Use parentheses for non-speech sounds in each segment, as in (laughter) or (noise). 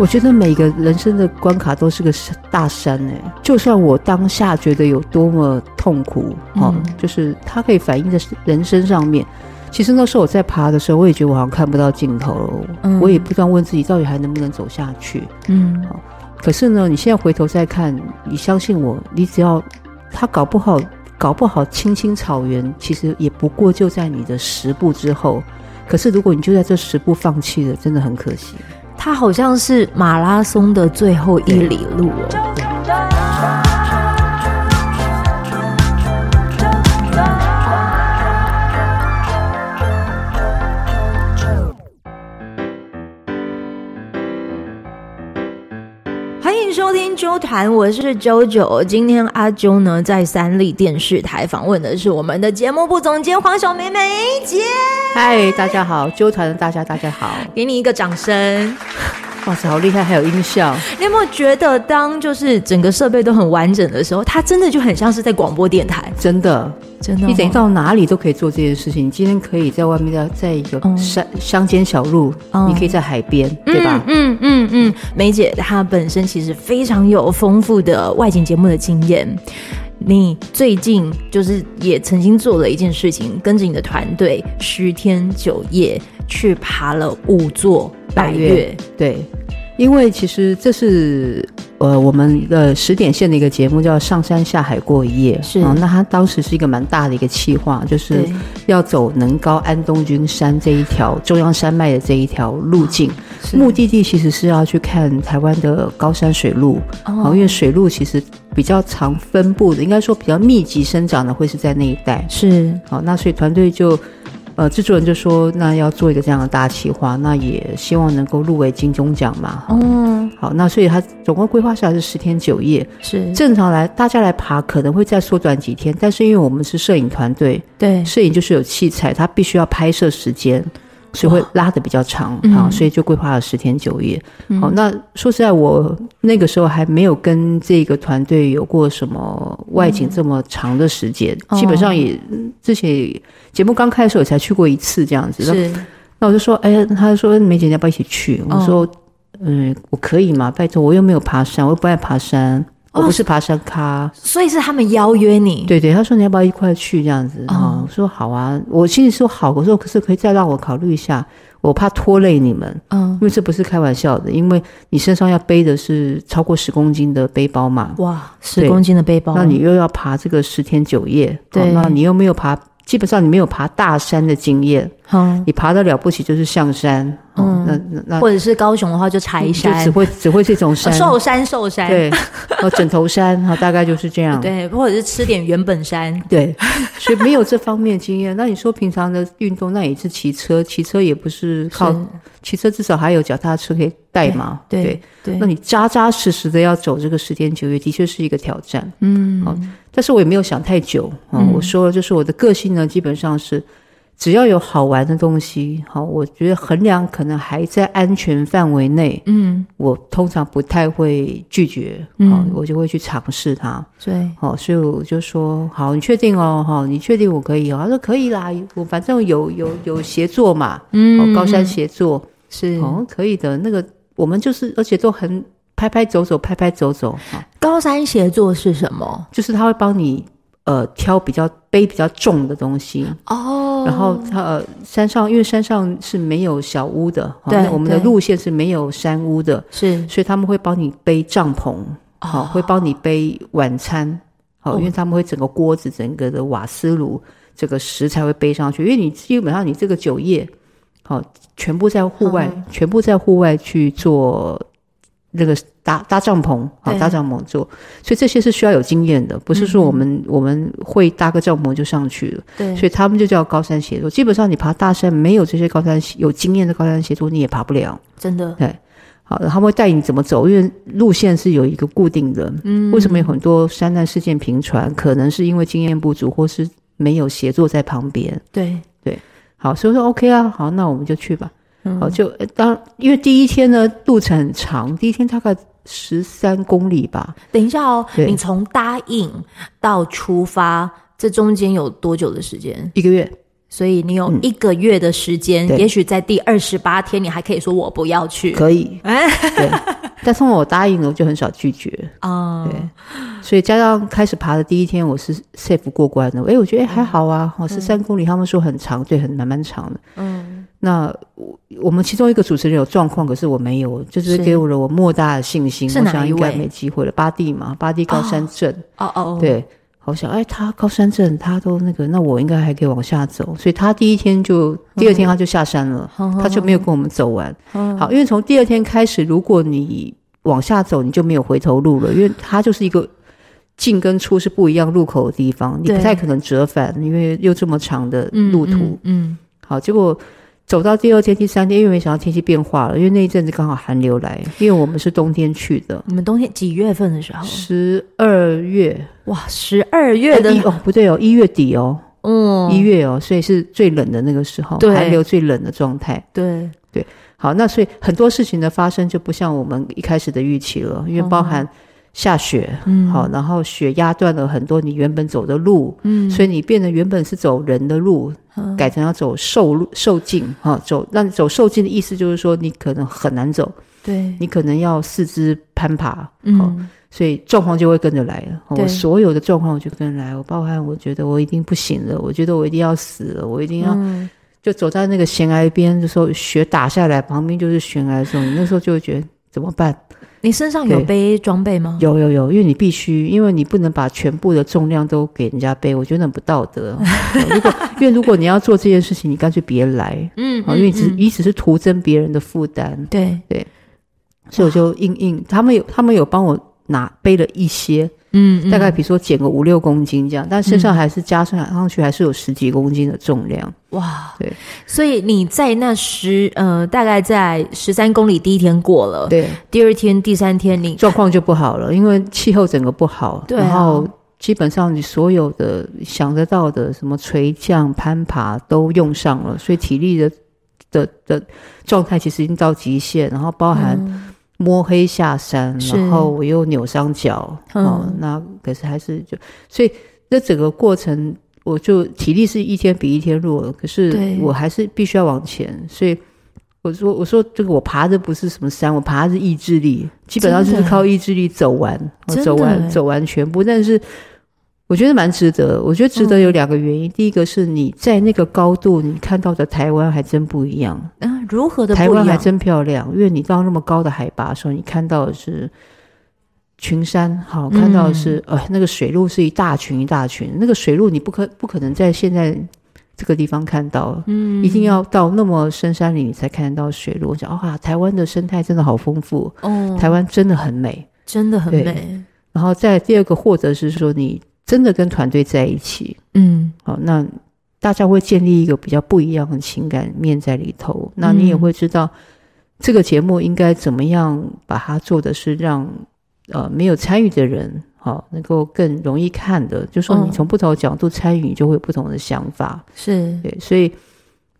我觉得每个人生的关卡都是个大山哎，就算我当下觉得有多么痛苦，哦，嗯、就是它可以反映在人生上面。其实那时候我在爬的时候，我也觉得我好像看不到尽头了，嗯、我也不断问自己到底还能不能走下去。嗯，可是呢，你现在回头再看，你相信我，你只要他搞不好，搞不好青青草原其实也不过就在你的十步之后。可是如果你就在这十步放弃了，真的很可惜。它好像是马拉松的最后一里路哦。听啾团，我是九九。今天阿啾呢在三立电视台访问的是我们的节目部总监黄小梅梅姐。嗨，大家好，纠团的大家大家好，给你一个掌声。哇塞，好厉害，还有音效。你有没有觉得，当就是整个设备都很完整的时候，它真的就很像是在广播电台？真的。真的，你等于到哪里都可以做这件事情。你今天可以在外面，的在一个山乡间小路，嗯、你可以在海边，嗯、对吧？嗯嗯嗯。梅姐她本身其实非常有丰富的外景节目的经验。你最近就是也曾经做了一件事情，跟着你的团队十天九夜去爬了五座百月。对，因为其实这是。呃，我们的十点线的一个节目叫《上山下海过一夜》，是。啊、哦，那他当时是一个蛮大的一个企划，就是要走能高安东军山这一条中央山脉的这一条路径，目的地其实是要去看台湾的高山水路，哦，因为水路其实比较常分布的，应该说比较密集生长的会是在那一带，是，好，那所以团队就。呃，制作人就说，那要做一个这样的大企划，那也希望能够入围金钟奖嘛。嗯，好，那所以他总共规划下来是十天九夜。是正常来，大家来爬可能会再缩短几天，但是因为我们是摄影团队，对，摄影就是有器材，他必须要拍摄时间。所以会拉的比较长啊，嗯、所以就规划了十天九夜。嗯、好，那说实在，我那个时候还没有跟这个团队有过什么外景这么长的时间，嗯、基本上也之前节目刚开的时候才去过一次这样子。是那，我就说，哎，他就说梅姐你要不要一起去？我说，嗯，我可以嘛？拜托，我又没有爬山，我又不爱爬山。我不是爬山咖，哦，所以是他们邀约你。对对，他说你要不要一块去这样子啊？我说好啊，我心里说好，我说可是可以再让我考虑一下，我怕拖累你们，嗯，因为这不是开玩笑的，因为你身上要背的是超过十公斤的背包嘛。哇，十公斤的背包，那你又要爬这个十天九夜，对，那你又没有爬。基本上你没有爬大山的经验，嗯，你爬得了不起就是象山，嗯，那那那或者是高雄的话就柴山，就只会只会这种山，寿山寿山，对，哦枕头山，哈，大概就是这样，对，或者是吃点原本山，对，所以没有这方面经验。那你说平常的运动，那也是骑车，骑车也不是靠骑车，至少还有脚踏车可以带嘛，对对，那你扎扎实实的要走这个十天九夜，的确是一个挑战，嗯，好。但是我也没有想太久啊，我说了，就是我的个性呢，基本上是只要有好玩的东西，好，我觉得衡量可能还在安全范围内，嗯，我通常不太会拒绝，好，我就会去尝试它，对，好，所以我就说，好，你确定哦，哈，你确定我可以哦？他说可以啦，我反正有有有协作嘛，嗯，高山协作是哦，可以的，那个我们就是，而且都很。拍拍走走，拍拍走走。高山协作是什么？就是他会帮你呃挑比较背比较重的东西哦。然后它呃山上，因为山上是没有小屋的，对，我们的路线是没有山屋的，是，所以他们会帮你背帐篷，好，会帮你背晚餐，好，因为他们会整个锅子、整个的瓦斯炉、这个食材会背上去，因为你基本上你这个酒业，好，全部在户外，全部在户外去做。那个搭搭帐篷啊，搭帐篷做，所以这些是需要有经验的，不是说我们、嗯、我们会搭个帐篷就上去了。对，所以他们就叫高山协作。基本上你爬大山，没有这些高山有经验的高山协作，你也爬不了。真的。对，好，他们会带你怎么走，因为路线是有一个固定的。嗯。为什么有很多山难事件频传？可能是因为经验不足，或是没有协作在旁边。对对。好，所以说 OK 啊，好，那我们就去吧。好，就当因为第一天呢，路程很长，第一天大概十三公里吧。等一下哦，对你从答应到出发，这中间有多久的时间？一个月。所以你有一个月的时间，嗯、也许在第二十八天，你还可以说我不要去，可以。(laughs) 对，但是我答应了，我就很少拒绝啊。对，所以加上开始爬的第一天，我是 safe 过关的。哎，我觉得哎还好啊，哦，十三公里，他们说很长，对，很蛮蛮长的。嗯，那我我们其中一个主持人有状况，可是我没有，就是给我了我莫大的信心。我想应该没机会了。巴蒂嘛，巴蒂高山镇。哦哦哦，对。好想哎，他高山镇，他都那个，那我应该还可以往下走。所以他第一天就，第二天他就下山了，嗯、他就没有跟我们走完。嗯、好，因为从第二天开始，如果你往下走，你就没有回头路了，因为它就是一个进跟出是不一样路口的地方，你不太可能折返，因为又这么长的路途。嗯，嗯嗯好，结果。走到第二天、第三天，因为没想到天气变化了，因为那一阵子刚好寒流来，因为我们是冬天去的。你们冬天几月份的时候？十二月。哇，十二月的、欸、哦，不对哦，一月底哦，嗯，一月哦，所以是最冷的那个时候，寒流最冷的状态。对对，好，那所以很多事情的发生就不像我们一开始的预期了，因为包含。下雪，嗯，好，然后雪压断了很多你原本走的路，嗯，所以你变得原本是走人的路，嗯、改成要走兽路兽径，哈，走让你走兽径的意思就是说你可能很难走，对，你可能要四肢攀爬，嗯，所以状况就会跟着来了。对。我所有的状况我就跟着来，我包含我觉得我一定不行了，我觉得我一定要死了，我一定要、嗯、就走在那个悬崖边的时候，雪打下来，旁边就是悬崖的时候，你那时候就会觉得怎么办？你身上有背装备吗？有有有，因为你必须，因为你不能把全部的重量都给人家背，我觉得很不道德。(laughs) 如果因为如果你要做这件事情，你干脆别来，嗯，因为你只你只是徒增别人的负担。对对，所以我就硬硬，他们有他们有帮我拿背了一些。嗯，嗯，大概比如说减个五六公斤这样，但身上还是加上上去还是有十几公斤的重量。哇，对，所以你在那十呃，大概在十三公里第一天过了，对，第二天、第三天你状况就不好了，因为气候整个不好，对啊，然后基本上你所有的想得到的什么垂降、攀爬都用上了，所以体力的的的状态其实已经到极限，然后包含。嗯摸黑下山，然后我又扭伤脚，嗯、哦，那可是还是就，所以这整个过程，我就体力是一天比一天弱了，可是我还是必须要往前。所以我说，我说这个我爬的不是什么山，我爬的是意志力，基本上就是靠意志力走完，走完走完全部，但是。我觉得蛮值得。我觉得值得有两个原因。嗯、第一个是你在那个高度，你看到的台湾还真不一样。嗯，如何的？台湾还真漂亮，因为你到那么高的海拔的时候，你看到的是群山，好，看到的是、嗯、呃那个水路是一大群一大群。那个水路你不可不可能在现在这个地方看到，嗯，一定要到那么深山里你才看得到水路。我想，哇，台湾的生态真的好丰富，哦，台湾真的很美，真的很美。然后再第二个，或者是说你。真的跟团队在一起，嗯，好，那大家会建立一个比较不一样的情感面在里头。那你也会知道，这个节目应该怎么样把它做的是让呃没有参与的人，好能够更容易看的。就说你从不同的角度参与，你就会有不同的想法。是对，所以。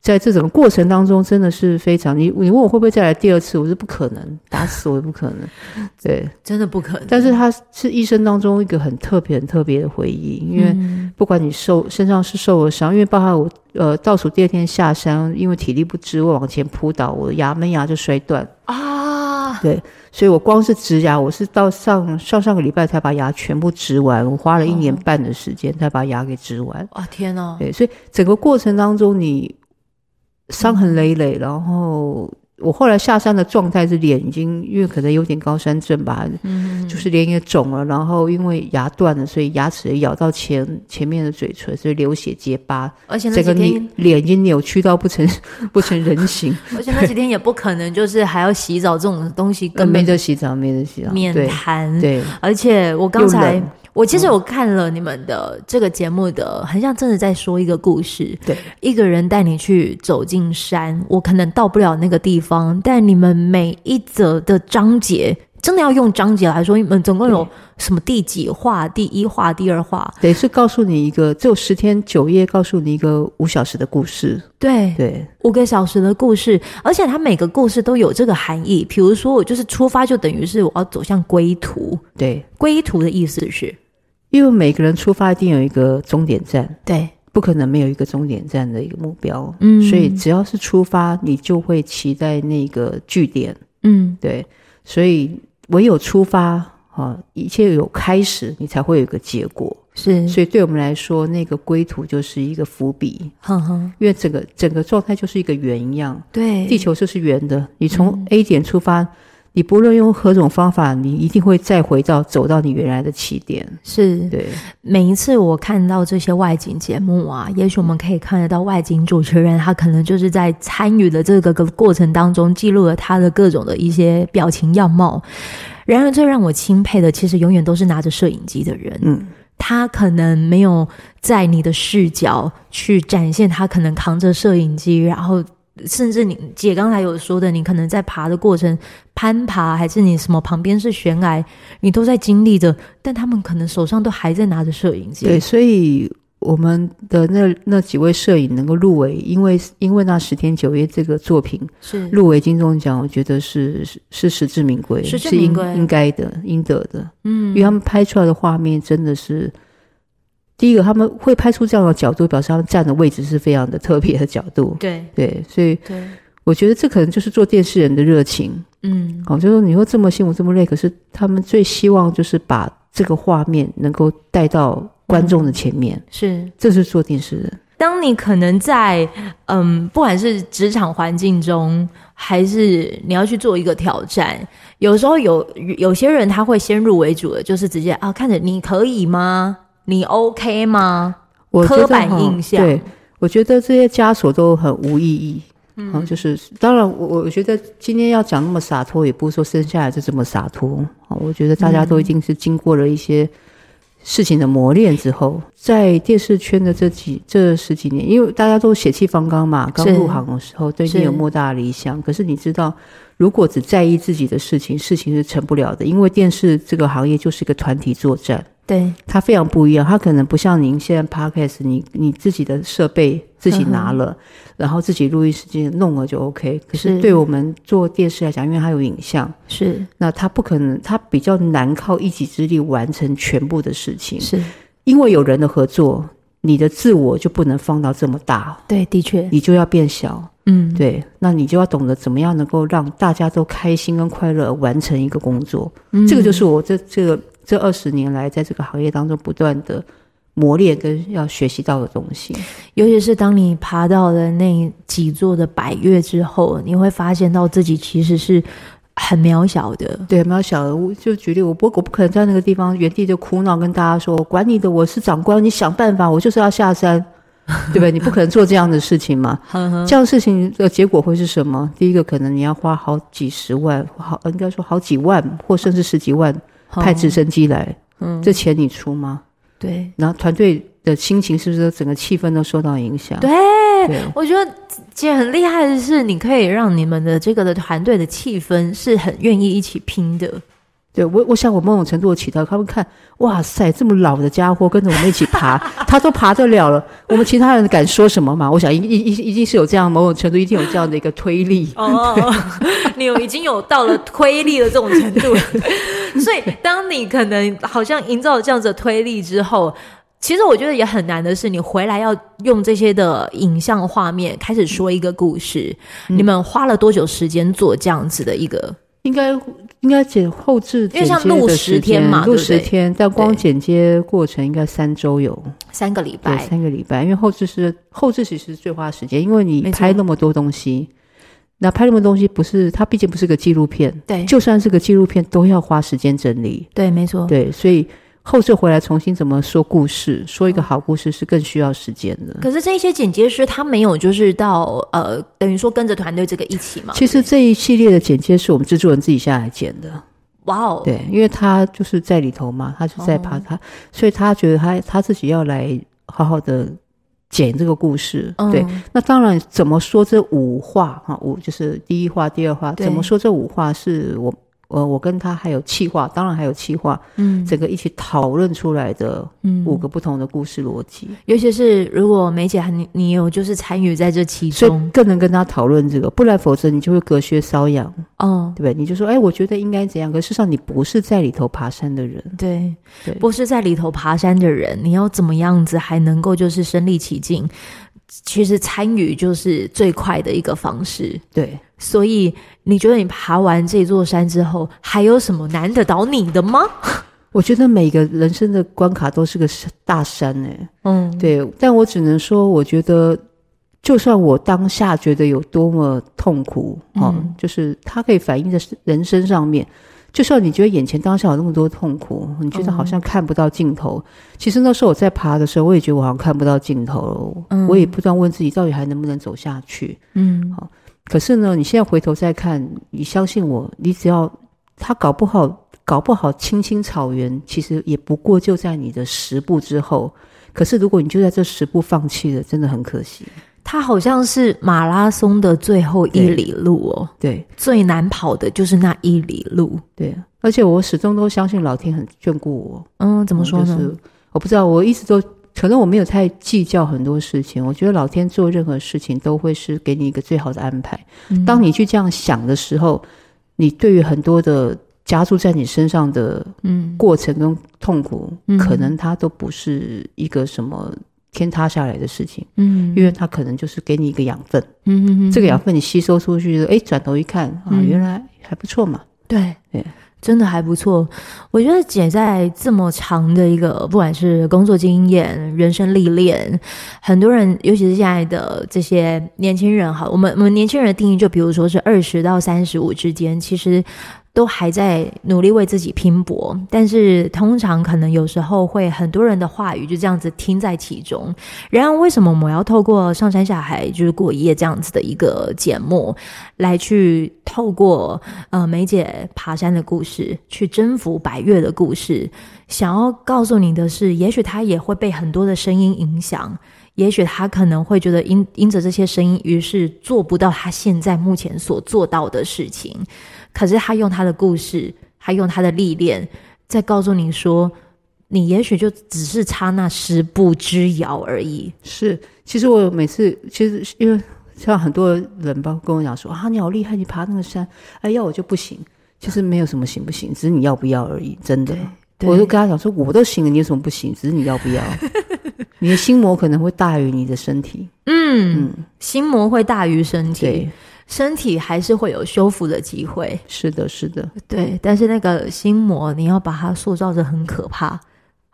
在这整个过程当中，真的是非常你你问我会不会再来第二次，我是不可能，打死我也不可能，(laughs) 对，真的不可能。但是它是一生当中一个很特别、很特别的回忆，因为不管你受身上是受了伤，因为包括我呃倒数第二天下山，因为体力不支，我往前扑倒，我的牙门牙就摔断啊，对，所以我光是植牙，我是到上上上个礼拜才把牙全部植完，我花了一年半的时间才把牙给植完。啊天哪！对，所以整个过程当中你。伤痕累累，然后我后来下山的状态是脸已经，因为可能有点高山症吧，嗯，就是脸也肿了，然后因为牙断了，所以牙齿也咬到前前面的嘴唇，所以流血结疤，而且那几天脸已经扭曲到不成 (laughs) 不成人形，而且那几天也不可能就是还要洗澡这种东西根本，没得洗澡，没得洗澡，免谈，对，而且我刚才。我其实我看了你们的这个节目的，很像真的在说一个故事。对，一个人带你去走进山，我可能到不了那个地方，但你们每一则的章节。真的要用章节来说，你们总共有什么第几话？第一话、第二话，对，是告诉你一个只有十天九夜，告诉你一个五小时的故事。对对，五个小时的故事，而且它每个故事都有这个含义。比如说，我就是出发，就等于是我要走向归途。对，归途的意思是，因为每个人出发一定有一个终点站。对。不可能没有一个终点站的一个目标，嗯，所以只要是出发，你就会期待那个据点，嗯，对，所以唯有出发，啊，一切有开始，你才会有一个结果，是，所以对我们来说，那个归途就是一个伏笔，哼哼，因为整个整个状态就是一个圆一样，对，地球就是圆的，你从 A 点出发。嗯你不论用何种方法，你一定会再回到走到你原来的起点。是对。每一次我看到这些外景节目啊，也许我们可以看得到外景主持人，他可能就是在参与的这个个过程当中，记录了他的各种的一些表情样貌。然而，最让我钦佩的，其实永远都是拿着摄影机的人。嗯，他可能没有在你的视角去展现，他可能扛着摄影机，然后。甚至你姐刚才有说的，你可能在爬的过程，攀爬还是你什么旁边是悬崖，你都在经历着，但他们可能手上都还在拿着摄影机。对，所以我们的那那几位摄影能够入围，因为因为那十天九夜这个作品是入围金钟奖，我觉得是是是实至名归，实至名归，是应应该的，应得的。嗯，因为他们拍出来的画面真的是。第一个，他们会拍出这样的角度，表示他们站的位置是非常的特别的角度。对对，所以我觉得这可能就是做电视人的热情。嗯，好，就是你说这么辛苦这么累，可是他们最希望就是把这个画面能够带到观众的前面。嗯、是，这是做电视人。当你可能在嗯，不管是职场环境中，还是你要去做一个挑战，有时候有有些人他会先入为主的，就是直接啊，看着你可以吗？你 OK 吗？我刻板印象，对，我觉得这些枷锁都很无意义。嗯，就是当然，我我觉得今天要讲那么洒脱，也不是说生下来就这么洒脱。我觉得大家都一定是经过了一些事情的磨练之后，在电视圈的这几这十几年，因为大家都血气方刚嘛，刚入行的时候都已经有莫大的理想。可是你知道，如果只在意自己的事情，事情是成不了的，因为电视这个行业就是一个团体作战。对，它非常不一样，它可能不像您现在 Podcast，你你自己的设备自己拿了，然后自己录音时间弄了就 OK。可是对我们做电视来讲，因为它有影像，是那它不可能，它比较难靠一己之力完成全部的事情，是因为有人的合作，你的自我就不能放到这么大。对，的确，你就要变小。嗯，对，那你就要懂得怎么样能够让大家都开心跟快乐完成一个工作。嗯，这个就是我这这个。这二十年来，在这个行业当中不断的磨练跟要学习到的东西，尤其是当你爬到了那几座的百岳之后，你会发现到自己其实是很渺小的。对，渺小的。我就举例，我不，我不可能在那个地方原地就哭闹，跟大家说：“我管你的，我是长官，你想办法，我就是要下山，(laughs) 对不对？你不可能做这样的事情嘛。(laughs) 这样的事情的结果会是什么？第一个，可能你要花好几十万，好，应该说好几万，或甚至十几万。派直升机来，嗯，这钱你出吗？对，然后团队的心情是不是整个气氛都受到影响？对，对我觉得姐很厉害的是，你可以让你们的这个的团队的气氛是很愿意一起拼的。对我，我想我某种程度的起到，他们看，哇塞，这么老的家伙跟着我们一起爬，他都爬得了了，我们其他人敢说什么吗？我想一一一定是有这样某种程度，一定有这样的一个推力。哦，(laughs) 你有已经有到了推力的这种程度，(laughs) 所以当你可能好像营造了这样子的推力之后，其实我觉得也很难的是，你回来要用这些的影像画面开始说一个故事。嗯、你们花了多久时间做这样子的一个？应该。应该剪后置，因为像录十天嘛，录十天，但光剪接过程应该三周有。三个礼拜，对，三个礼拜。因为后置是后置，其实是最花时间，因为你拍那么多东西，那拍那么多东西不是它毕竟不是个纪录片，对，就算是个纪录片都要花时间整理，对，没错，对，所以。后制回来重新怎么说故事，说一个好故事是更需要时间的。可是这一些剪接师他没有就是到呃，等于说跟着团队这个一起嘛。其实这一系列的剪接是我们制作人自己下来剪的。哇哦，对，因为他就是在里头嘛，他就在拍他，哦、所以他觉得他他自己要来好好的剪这个故事。嗯、对，那当然怎么说这五话哈，五就是第一话、第二话，怎么说这五话是我。呃，我跟他还有气化，当然还有气化，嗯，整个一起讨论出来的，嗯，五个不同的故事逻辑。尤其是如果梅姐你你有就是参与在这其中，所以更能跟他讨论这个，不然否则你就会隔靴搔痒，哦，对不对？你就说，哎，我觉得应该怎样？可事实上你不是在里头爬山的人，对对，不是在里头爬山的人，你要怎么样子还能够就是身临其境？其实参与就是最快的一个方式，对。所以你觉得你爬完这座山之后，还有什么难得倒你的吗？(laughs) 我觉得每个人生的关卡都是个大山诶。嗯，对。但我只能说，我觉得就算我当下觉得有多么痛苦，哦，嗯，就是它可以反映在人生上面。就算你觉得眼前当下有那么多痛苦，你觉得好像看不到尽头。嗯、其实那时候我在爬的时候，我也觉得我好像看不到尽头了。嗯，我也不断问自己，到底还能不能走下去？嗯，好。可是呢，你现在回头再看，你相信我，你只要他搞不好，搞不好青青草原其实也不过就在你的十步之后。可是如果你就在这十步放弃了，真的很可惜。它好像是马拉松的最后一里路哦，对，最难跑的就是那一里路，对。而且我始终都相信老天很眷顾我。嗯，怎么说呢？就是我不知道，我一直都可能我没有太计较很多事情。我觉得老天做任何事情都会是给你一个最好的安排。嗯，当你去这样想的时候，你对于很多的加注在你身上的嗯过程跟痛苦，嗯，可能它都不是一个什么。天塌下来的事情，嗯，因为它可能就是给你一个养分，嗯哼哼，这个养分你吸收出去，哎，转头一看啊，原来还不错嘛，对对，真的还不错。我觉得姐在这么长的一个，不管是工作经验、人生历练，很多人，尤其是现在的这些年轻人，哈，我们我们年轻人的定义，就比如说是二十到三十五之间，其实。都还在努力为自己拼搏，但是通常可能有时候会很多人的话语就这样子听在其中。然而，为什么我要透过上山下海就是过夜这样子的一个节目，来去透过呃梅姐爬山的故事，去征服百岳的故事，想要告诉你的是，也许他也会被很多的声音影响，也许他可能会觉得因因着这些声音，于是做不到他现在目前所做到的事情。可是他用他的故事，他用他的历练，在告诉你说，你也许就只是差那十步之遥而已。是，其实我每次其实因为像很多人吧跟我讲说啊，你好厉害，你爬那个山，哎，要我就不行。其实没有什么行不行，只是你要不要而已。真的，我就跟他讲说，我都行了，你有什么不行？只是你要不要。(laughs) 你的心魔可能会大于你的身体。嗯嗯，心魔会大于身体。对。身体还是会有修复的机会，是的，是的，对。但是那个心魔，你要把它塑造的很可怕。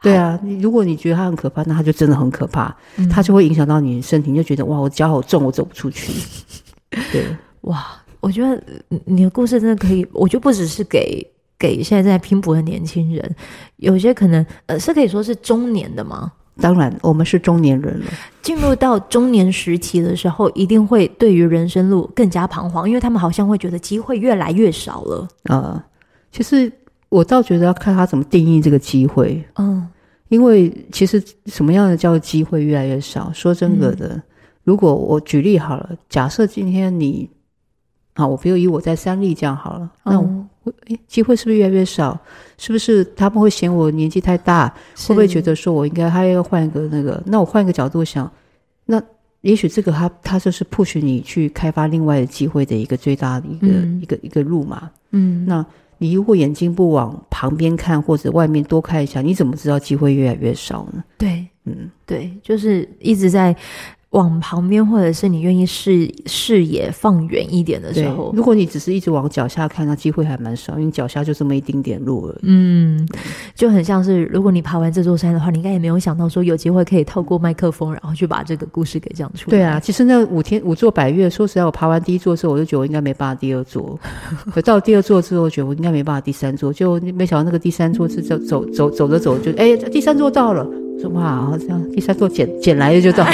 对啊，你如果你觉得它很可怕，那它就真的很可怕，嗯、它就会影响到你的身体，你就觉得哇，我脚好重，我走不出去。(laughs) 对，哇，我觉得你的故事真的可以，我觉得不只是给给现在在拼搏的年轻人，有些可能呃是可以说是中年的吗？当然，我们是中年人了。进入到中年时期的时候，一定会对于人生路更加彷徨，因为他们好像会觉得机会越来越少了。呃，其实我倒觉得要看他怎么定义这个机会。嗯，因为其实什么样的叫做机会越来越少？说真的的，嗯、如果我举例好了，假设今天你，好，我比如以我在三立这样好了，那诶，机会是不是越来越少？是不是他们会嫌我年纪太大？会不会觉得说我应该还要换一个那个？那我换一个角度想，那也许这个他他就是 push 你去开发另外的机会的一个最大的一个、嗯、一个一个路嘛。嗯，那你如果眼睛不往旁边看或者外面多看一下，你怎么知道机会越来越少呢？对，嗯，对，就是一直在。往旁边，或者是你愿意视视野放远一点的时候，如果你只是一直往脚下看，那机会还蛮少，因为脚下就这么一丁点路而已。嗯，就很像是如果你爬完这座山的话，你应该也没有想到说有机会可以透过麦克风，然后去把这个故事给讲出来。对啊，其实那五天五座百岳，说实在，我爬完第一座的时候，我就觉得我应该没办法第二座，(laughs) 可到第二座之后，我觉得我应该没办法第三座，就没想到那个第三座是走走走走着走就哎，第三座到了。说哇，好像第三座捡捡来的就到，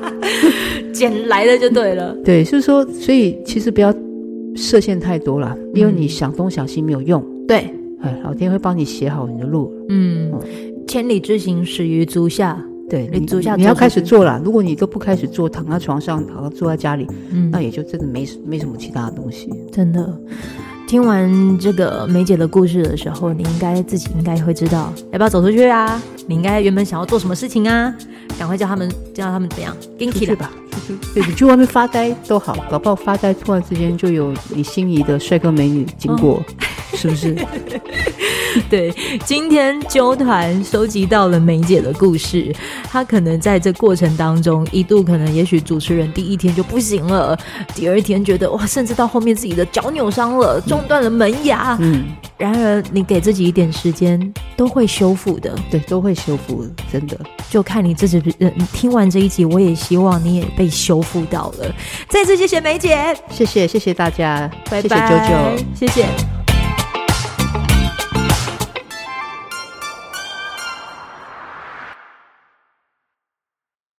(laughs) 捡来的就对了。(laughs) 对，就是说，所以其实不要设限太多了，因为你想东想西没有用。对，哎，老天会帮你写好你的路。嗯，千里之行，始于足下。对，你足下你要开始做了。如果你都不开始做，躺在床上，好像坐在家里，嗯，那也就真的没没什么其他的东西。真的。听完这个梅姐的故事的时候，你应该自己应该会知道要不要走出去啊？你应该原本想要做什么事情啊？赶快叫他们，叫他们怎样？跟去吧，对，你去外面发呆都好，搞不好发呆突然之间就有你心仪的帅哥美女经过，哦、是不是？(laughs) (laughs) 对，今天纠团收集到了梅姐的故事，她可能在这过程当中一度可能，也许主持人第一天就不行了，第二天觉得哇，甚至到后面自己的脚扭伤了，撞断了门牙。嗯，然而你给自己一点时间，都会修复的。对，都会修复的，真的。就看你自己。嗯听完这一集，我也希望你也被修复到了。再次谢谢梅姐，谢谢谢谢大家，拜拜，九九，谢谢。